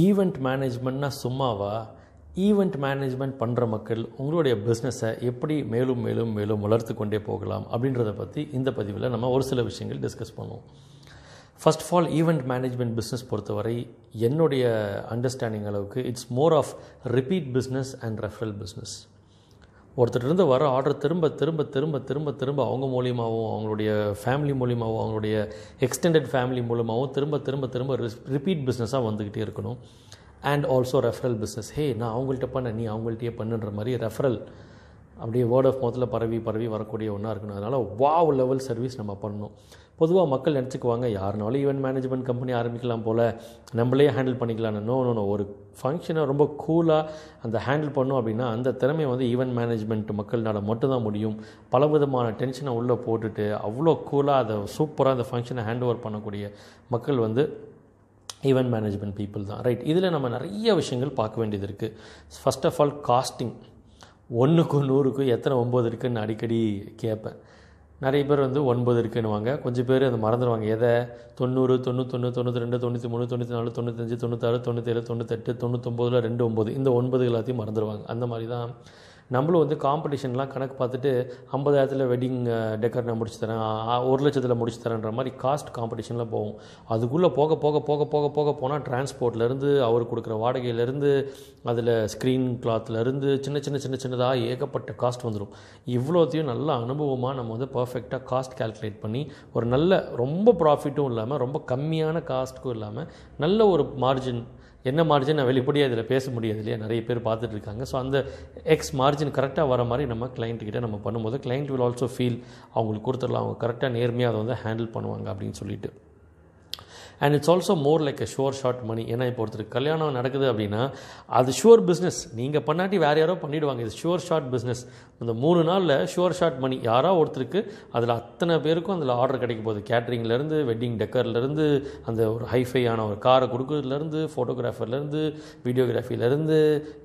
Event மேனேஜ்மெண்ட்னா சும்மாவா? Event management பண்ணுற மக்கள் உங்களுடைய பிஸ்னஸை எப்படி மேலும் மேலும் மேலும் வளர்த்து கொண்டே போகலாம் அப்படின்றத பற்றி இந்த பதிவில் நம்ம ஒரு சில விஷயங்கள் டிஸ்கஸ் பண்ணுவோம். First of all event management business பொறுத்தவரை என்னுடைய அண்டர்ஸ்டாண்டிங் அளவுக்கு it's more of repeat business and referral business ஒருத்தர்கிட்ட வர ஆர்டர் திரும்ப திரும்ப திரும்ப திரும்ப திரும்ப அவங்க மூலியமாகவும் அவங்களுடைய ஃபேமிலி மூலியமாகவும் அவங்களுடைய எக்ஸ்டெண்டட் ஃபேமிலி மூலமாகவும் திரும்ப திரும்ப திரும்ப ரிப்பீட் பிஸ்னஸாக வந்துக்கிட்டே இருக்கணும். And also referral business hey நான் அவங்கள்ட்ட பண்ண நீ அவங்கள்ட்டயே பண்ணுன்ற மாதிரி ரெஃபரல் அப்படியே வேர்ட் ஆஃப் மவுத்தில் பரவி பரவி வரக்கூடிய ஒன்றா இருக்கணும். அதனால் வாவ் லெவல் சர்வீஸ் நம்ம பண்ணணும். பொதுவாக மக்கள் நினச்சிக்குவாங்க யாருனாலும் ஈவெண்ட் மேனேஜ்மெண்ட் கம்பெனி ஆரம்பிக்கலாம் போல். நம்மளே ஹேண்டில் பண்ணிக்கலாம்னு. நோ நோ ஒரு ஃபங்க்ஷனை ரொம்ப கூலாக அந்த ஹேண்டில் பண்ணோம் அப்படின்னா அந்த திறமை வந்து ஈவெண்ட் மேனேஜ்மெண்ட் மக்கள்னால மட்டும்தான் முடியும். பல விதமான டென்ஷனை உள்ளே போட்டுட்டு அவ்வளோ கூலாக அதை சூப்பராக அந்த ஃபங்க்ஷனை ஹேண்ட் ஓவர் பண்ணக்கூடிய மக்கள் வந்து ஈவெண்ட் மேனேஜ்மெண்ட் பீப்புள் தான். ரைட் இதில் நம்ம நிறைய விஷயங்கள் பார்க்க வேண்டியது இருக்குது ஃபஸ்ட் ஆஃப் ஆல் காஸ்டிங் ஒன்றுக்கும் நூறுக்கும் எத்தனை ஒம்பது இருக்குன்னு அடிக்கடி கேட்பேன். நிறைய பேர் வந்து ஒன்பது இருக்குன்னுவாங்க. கொஞ்சம் பேர் அதை மறந்துடுவாங்க எதை? தொண்ணூறு தொண்ணூத்தொன்று தொண்ணூற்றி ரெண்டு தொண்ணூற்றி மூணு தொண்ணூற்றி நாலு தொண்ணூத்தஞ்சு தொண்ணூத்தாறு தொண்ணூற்றேழு தொண்ணூத்தெட்டு தொண்ணூத்தொம்போதில் ரெண்டு ஒம்பது இந்த ஒன்பது எல்லாத்தையும் மறந்துடுவாங்க அந்த மாதிரி தான் நம்மளும் வந்து காம்படிஷன்லாம் கணக்கு பார்த்துட்டு ஐம்பதாயிரத்தில் வெட்டிங் டெக்கர் நான் முடிச்சு தரேன். ஒரு லட்சத்தில் முடிச்சு தரேன்ற மாதிரி காஸ்ட் காம்படிஷனில் போகும். அதுக்குள்ளே போக போக போக போக போக போனால் டிரான்ஸ்போர்ட்லேருந்து அவர் கொடுக்குற வாடகையிலேருந்து அதில் ஸ்க்ரீன் கிளாத்லேருந்து சின்ன சின்ன சின்ன சின்னதாக ஏகப்பட்ட காஸ்ட் வந்துடும் இவ்வளோத்தையும் நல்ல அனுபவமாக நம்ம வந்து பர்ஃபெக்டாக காஸ்ட் கால்குலேட் பண்ணி ஒரு நல்ல ரொம்ப ப்ராஃபிட்டும் இல்லாமல் ரொம்ப கம்மியான காஸ்ட்டுக்கும் இல்லாமல் நல்ல ஒரு மார்ஜின் என்ன மார்ஜின் நான் வெளிப்படையாக இதில் பேச முடியாது இல்லையா நிறைய பேர் பார்த்துட்டு இருக்காங்க ஸோ அந்த எக்ஸ் மார்ஜின் கரெக்டாக வர மாதிரி நம்ம கிளைண்ட்டுக்கிட்ட நம்ம பண்ணும்போது கிளைண்ட் வில் ஆல்சோ ஃபீல் அவங்களுக்கு கொடுத்துடலாம். அவங்க கரெக்டாக நேர்மையாக அதை வந்து ஹேண்டில் பண்ணுவாங்க அப்படின்னு சொல்லிட்டு. And it's also more like a sure shot money ஏன்னா இப்போ ஒருத்தருக்கு கல்யாணம் நடக்குது அப்படின்னா அது ஷுவர் பிஸ்னஸ் நீங்கள் பண்ணாட்டி வேறு யாரோ பண்ணிவிடுவாங்க இது ஷுவர் ஷார்ட் பிஸ்னஸ் இந்த மூணு நாளில் ஷுவர் ஷார்ட் மணி யாரோ ஒருத்தருக்கு அதில் அத்தனை பேருக்கும் அதில் ஆர்டர் கிடைக்க போகுது. கேட்ரிங்லேருந்து வெட்டிங் டெக்கர்லேருந்து அந்த ஒரு ஹைஃபையான ஒரு காரை கொடுக்குறதுலேருந்து ஃபோட்டோகிராஃபர்லேருந்து வீடியோகிராஃபிலேருந்து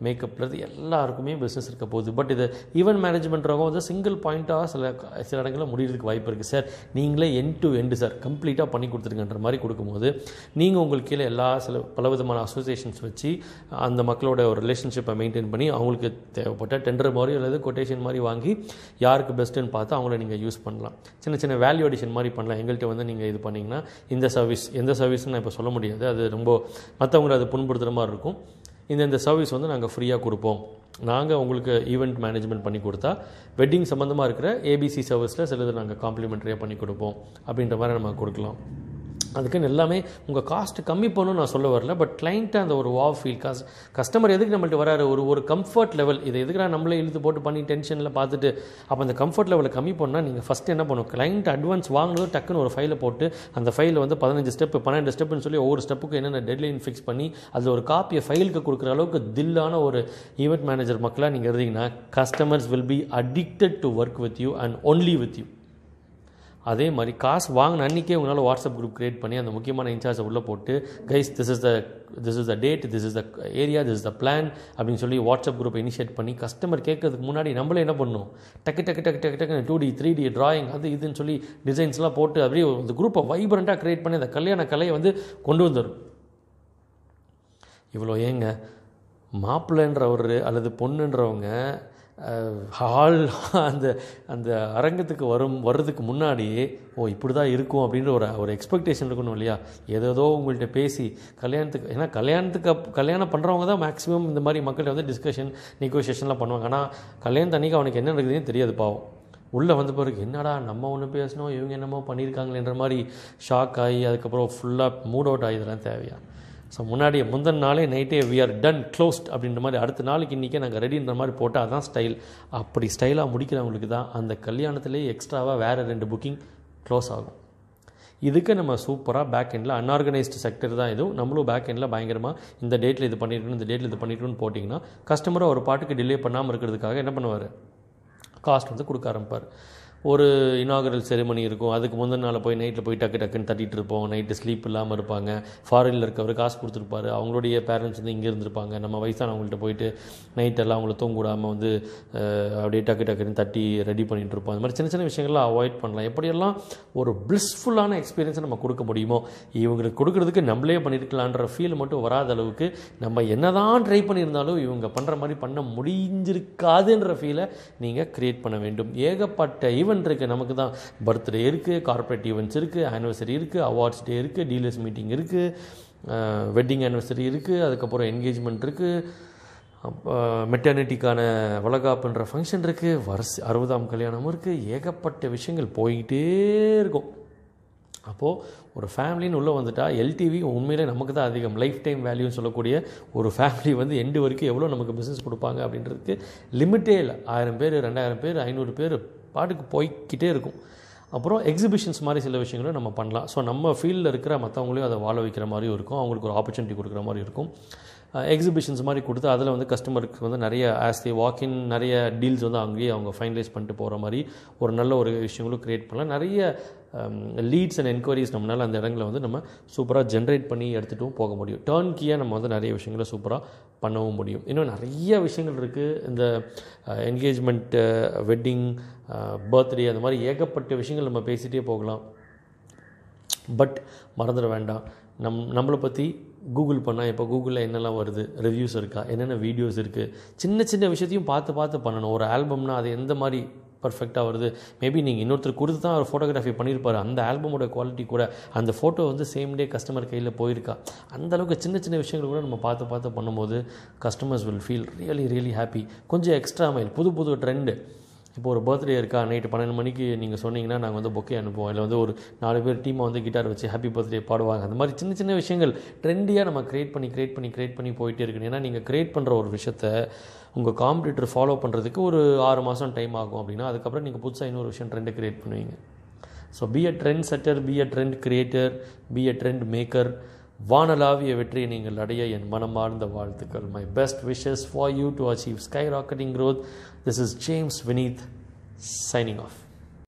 மேக்கப்லேருந்து எல்லாருக்குமே பிஸ்னஸ் இருக்க போகுது. பட் இது ஈவெண்ட் மேனேஜ்மெண்ட்றவங்க வந்து சிங்கிள் பாயிண்ட்டாக சில சில இடங்களில் முடிகிறதுக்கு வாய்ப்பு இருக்குது சார் நீங்களே என் டு எண்டு சார் கம்ப்ளீட்டாக பண்ணி கொடுத்துருங்கன்ற மாதிரி கொடுக்கும்போது நீங்கள் உங்களுக்கு கீழே எல்லா சில பலவிதமான அசோசியேஷன்ஸ் வச்சு அந்த மக்களோட ஒரு ரிலேஷன்ஷிப்பை மெயின்டைன் பண்ணி அவங்களுக்கு தேவைப்பட்ட டெண்டர் மாதிரி அல்லது கொட்டேஷன் மாதிரி வாங்கி யாருக்கு பெஸ்ட்டுன்னு பார்த்து அவங்கள நீங்கள் யூஸ் பண்ணலாம். சின்ன சின்ன வேல்யூ அடிஷன் மாதிரி பண்ணலாம். எங்கள்கிட்ட வந்து நீங்கள் இது பண்ணிங்கன்னா இந்த சர்வீஸ் எந்த சர்வீஸ்னு நான் இப்போ சொல்ல முடியாது. அது ரொம்ப மற்றவங்களை அது புண்படுத்துகிற மாதிரி இருக்கும். இந்த இந்த சர்வீஸ் வந்து நாங்கள் ஃப்ரீயாக கொடுப்போம். நாங்கள் உங்களுக்கு ஈவெண்ட் மேனேஜ்மெண்ட் பண்ணி கொடுத்தா வெட்டிங் சம்மந்தமாக இருக்கிற ஏபிசி சர்வீஸில் சிலது நாங்கள் காம்ப்ளிமெண்ட்ரியாக பண்ணி கொடுப்போம். அப்படின்ற மாதிரி நம்ம கொடுக்கலாம். அதுக்குன்னு எல்லாமே உங்கள் காஸ்ட் கம்மி பண்ணணும்னு நான் சொல்ல வரல பட் கிளைண்ட்டை அந்த ஒரு வாவ் ஃபீல் காஸ் கஸ்டமர் எதுக்கு நம்மள்ட்ட வராரு? ஒரு ஒரு கம்ஃபர்ட் லெவல் இதை எதுக்கு நம்மளே இழுத்து போட்டு பண்ணி டென்ஷனில் பார்த்துட்டு அப்போ அந்த கம்ஃபர்ட் லெவலை கம்மி பண்ணால் நீங்கள் ஃபஸ்ட்டு என்ன பண்ணும் கிளைண்ட் அட்வான்ஸ் வாங்கினதும் டக்குன்னு ஒரு ஃபைலை போட்டு அந்த ஃபைலில் வந்து பதினஞ்சு ஸ்டெப் பன்னெண்டு ஸ்டெப்னு சொல்லி ஒவ்வொரு ஸ்டெப்புக்கு என்னென்ன டெட்லைன் ஃபிக்ஸ் பண்ணி அதில் ஒரு காப்பியை ஃபைலுக்கு கொடுக்குற அளவுக்கு தில்லான ஒரு ஈவெண்ட் மேனேஜர் மக்களாக நீங்கள் இருந்தீங்கன்னா customers will be addicted to work with you and only with you அதே மாதிரி காசு வாங்கின அன்றைக்கே உங்களால் வாட்ஸ்அப் குரூப் க்ரியேட் பண்ணி அந்த முக்கியமான இன்சார்ஜை உள்ளே போட்டு guys this is the this is the date this is the area this is the plan அப்படின்னு சொல்லி வாட்ஸ்அப் குரூப்பை இனிஷியேட் பண்ணி கஸ்டமர் கேட்கறதுக்கு முன்னாடி நம்மளே என்ன பண்ணணும் டக்கு டக்கு டக்கு டக்கு டக்கு two D three D drawing அது இதுன்னு சொல்லி டிசைன்ஸ்லாம் போட்டு அப்படியே அந்த குரூப்பை வைப்ரண்ட்டாக க்ரியேட் பண்ணி அந்த கல்யாண கலையை வந்து கொண்டு வந்துடும் இவ்வளோ ஏங்க? மாப்பிள்ளைன்றவர் அல்லது பொண்ணுன்றவங்க ஹால் அந்த அந்த அரங்கத்துக்கு வரும் வர்றதுக்கு முன்னாடியே ஓ இப்படி தான் இருக்கும் அப்படின்ற ஒரு ஒரு எக்ஸ்பெக்டேஷன் இருக்கணும் இல்லையா? ஏதேதோ உங்கள்கிட்ட பேசி கல்யாணத்துக்கு ஏன்னா கல்யாணத்துக்கு அப் கல்யாணம் பண்ணுறவங்க தான் மேக்ஸிமம் இந்த மாதிரி மக்கள்கிட்ட வந்து டிஸ்கஷன் நெகோசியேஷன்லாம் பண்ணுவாங்க. ஆனால் கல்யாணத்து அன்றைக்கி அவனுக்கு என்ன நடக்குதுன்னு தெரியாது பாவம். உள்ளே வந்த பிறகு என்னடா நம்ம ஒன்று பேசணும் இவங்க என்னமோ பண்ணியிருக்காங்களேன்ற மாதிரி ஷாக் ஆகி அதுக்கப்புறம் ஃபுல்லாக மூட் அவுட் ஆகி இதெல்லாம் தேவையா? ஸோ முன்னாடி முந்தின நாளே நைட்டே வி ஆர் டன் க்ளோஸ்ட் அப்படின்ற மாதிரி அடுத்த நாளைக்கு இன்றைக்கே நாங்கள் ரெடின்ற மாதிரி போட்டால் தான் ஸ்டைல் அப்படி ஸ்டைலாக முடிக்கிறவங்களுக்கு தான் அந்த கல்யாணத்துலேயே எக்ஸ்ட்ராவாக வேறு ரெண்டு புக்கிங் க்ளோஸ் ஆகும். இதுக்கு நம்ம சூப்பராக பேக் எண்டில் அன்ஆர்கனைஸ்டு செக்டர் தான் இதுவும் நம்மளும் பேக் எண்டில் பயங்கரமாக இந்த டேட்டில் இது பண்ணிட்டோம் இந்த டேட்டில் இது பண்ணிட்டோம்னு போட்டிங்கன்னா கஸ்டமரை ஒரு பாட்டுக்கு டிலே பண்ணாமல் இருக்கிறதுக்காக என்ன பண்ணுவார்? காஸ்ட் வந்து கொடுக்க ஆரம்பிப்பார். ஒரு இனாகரல் செரிமனி இருக்கும். அதுக்கு முந்தின நாள் போய் நைட்டில் போய் டக்கு டக்குன்னு தட்டிட்டு இருப்போம். நைட்டு ஸ்லீப் இல்லாமல் இருப்பாங்க. ஃபாரினில் இருக்கவர் காசு கொடுத்துருப்பாரு. அவங்களுடைய பேரண்ட்ஸ் வந்து இங்கே இருந்திருப்பாங்க. நம்ம வயசானவங்கள்ட்ட போயிட்டு நைட்டெல்லாம் அவங்கள தூங்க விடாமல் வந்து அப்படியே டக்கு டக்குன்னு தட்டி ரெடி பண்ணிகிட்டு இருப்போம். அந்த மாதிரி சின்ன சின்ன விஷயங்கள்லாம் அவாய்ட் பண்ணலாம். எப்படியெல்லாம் ஒரு பிளிஸ்ஃபுல்லான எக்ஸ்பீரியன்ஸை நம்ம கொடுக்க முடியுமோ இவங்களுக்கு கொடுக்குறதுக்கு நம்மளே பண்ணியிருக்கலான்ற ஃபீல் மட்டும் வராத அளவுக்கு நம்ம என்னதான் ட்ரை பண்ணியிருந்தாலும் இவங்க பண்ணுற மாதிரி பண்ண முடிஞ்சிருக்காதுன்ற ஃபீலை நீங்கள் க்ரியேட் பண்ண வேண்டும். ஏகப்பட்ட ஈவெண்ட் இருக்குது நமக்கு தான். பர்த்டே இருக்குது கார்ப்பரேட் ஈவெண்ட்ஸ் இருக்குது ஆனிவர்சரி இருக்குது அவார்ட்ஸ் டே இருக்குது டீலர்ஸ் மீட்டிங் இருக்குது வெட்டிங் ஆனிவர்சரி இருக்குது அதுக்கப்புறம் என்கேஜ்மெண்ட் இருக்குது மெட்டர்னிட்டிக்கான வளகாப்புன்ற ஃபங்க்ஷன் இருக்குது வருஷ அறுபதாம் கல்யாணமும் இருக்குது ஏகப்பட்ட விஷயங்கள் போய்கிட்டே இருக்கும். அப்போது ஒரு ஃபேமிலின்னு உள்ளே வந்துட்டா எல்டிவி உண்மையிலே நமக்கு தான் அதிகம். லைஃப் டைம் வேல்யூன்னு சொல்லக்கூடிய ஒரு ஃபேமிலி வந்து எண்டு வரைக்கும் எவ்வளோ நமக்கு பிஸ்னஸ் கொடுப்பாங்க அப்படின்றதுக்கு லிமிட்டே இல்லை. ஆயிரம் பேர் ரெண்டாயிரம் பேர் ஐநூறு பேர் பாட்டுக்கு போய்க்கிட்டே இருக்கும். அப்புறம் எக்ஸிபிஷன்ஸ் மாதிரி சில விஷயங்களும் நம்ம பண்ணலாம். ஸோ நம்ம ஃபீல்டில் இருக்கிற மற்றவங்களையும் அதை வாழ வைக்கிற மாதிரியும் இருக்கும். அவங்களுக்கு ஒரு ஆப்பர்ச்சுனிட்டி கொடுக்குற மாதிரி இருக்கும். எக்ஸிபிஷன்ஸ் மாதிரி கொடுத்து அதில் வந்து கஸ்டமருக்கு வந்து நிறைய ஆஸ் தி வாக்கின் நிறைய டீல்ஸ் வந்து அங்கேயே அவங்க ஃபைனலைஸ் பண்ணிட்டு போகிற மாதிரி ஒரு நல்ல ஒரு விஷயங்களும் க்ரியேட் பண்ணலாம். நிறைய லீட்ஸ் அண்ட் என்கொயரிஸ் நம்மளால் அந்த இடங்களை வந்து நம்ம சூப்பராக ஜென்ரேட் பண்ணி எடுத்துகிட்டும் போக முடியும். டேர்ன் கீயாக நம்ம வந்து நிறைய விஷயங்களை சூப்பராக பண்ணவும் முடியும். இன்னும் நிறைய விஷயங்கள் இருக்குது இந்த என்கேஜ்மெண்ட்டு வெட்டிங் பர்த்டே அந்த மாதிரி ஏகப்பட்ட விஷயங்கள் நம்ம பேசிகிட்டே போகலாம். பட் மறந்துட வேண்டாம். நம் நம்மளை பற்றி கூகுள் பண்ணால் இப்போ கூகுளில் என்னெல்லாம் வருது? ரிவ்யூஸ் இருக்கா? என்னென்ன வீடியோஸ் இருக்குது சின்ன சின்ன விஷயத்தையும் பார்த்து பார்த்து பண்ணணும். ஒரு ஆல்பம்னா அது எந்த மாதிரி பர்ஃபெக்டாக வருது? மேபி நீங்கள் இன்னொருத்தர் கொடுத்து தான் அவர் ஃபோட்டோகிராஃபி பண்ணியிருப்பாரு. அந்த ஆல்பமோட குவாலிட்டி கூட அந்த ஃபோட்டோ வந்து சேம் டே கஸ்டமர் கையில் போயிருக்கா? அந்த அளவுக்கு சின்ன சின்ன விஷயங்கள் கூட நம்ம பார்த்து பார்த்து பண்ணும்போது customers will feel really really happy கொஞ்சம் எக்ஸ்ட்ரா மைல் புது புது ட்ரெண்டு இப்போ ஒரு பர்த்டே இருக்கா? நைட்டு பன்னெண்டு மணிக்கு நீங்கள் சொன்னீங்கன்னா நாங்கள் வந்து பொக்கே அனுப்புவோம். இல்லை வந்து ஒரு நாலு பேர் டீமை வந்து கிட்டார் வச்சு ஹாப்பி பர்த்டே பாடுவாங்க. அந்த மாதிரி சின்ன சின்ன விஷயங்கள் ட்ரெண்டியாக நம்ம க்ரியேட் பண்ணி க்ரியேட் பண்ணி க்ரியேட் பண்ணி போயிட்டே இருக்கணும். ஏன்னா நீங்கள் க்ரியேட் பண்ணுற ஒரு விஷயத்த உங்கள் காம்படிட்டர் ஃபாலோ பண்ணுறதுக்கு ஒரு ஆறு மாதம் டைம் ஆகும் அப்படின்னா அதுக்கப்புறம் நீங்கள் புதுசாக இன்னொரு விஷயம் ட்ரெண்டை க்ரியேட் பண்ணுவீங்க. So be a trend setter be a trend creator be a trend maker வானலாவிய வெற்றியை நீங்கள் அடைய என் மனமார்ந்த வாழ்த்துக்கள் my best wishes for you to achieve sky rocketing growth this is James Vineeth signing off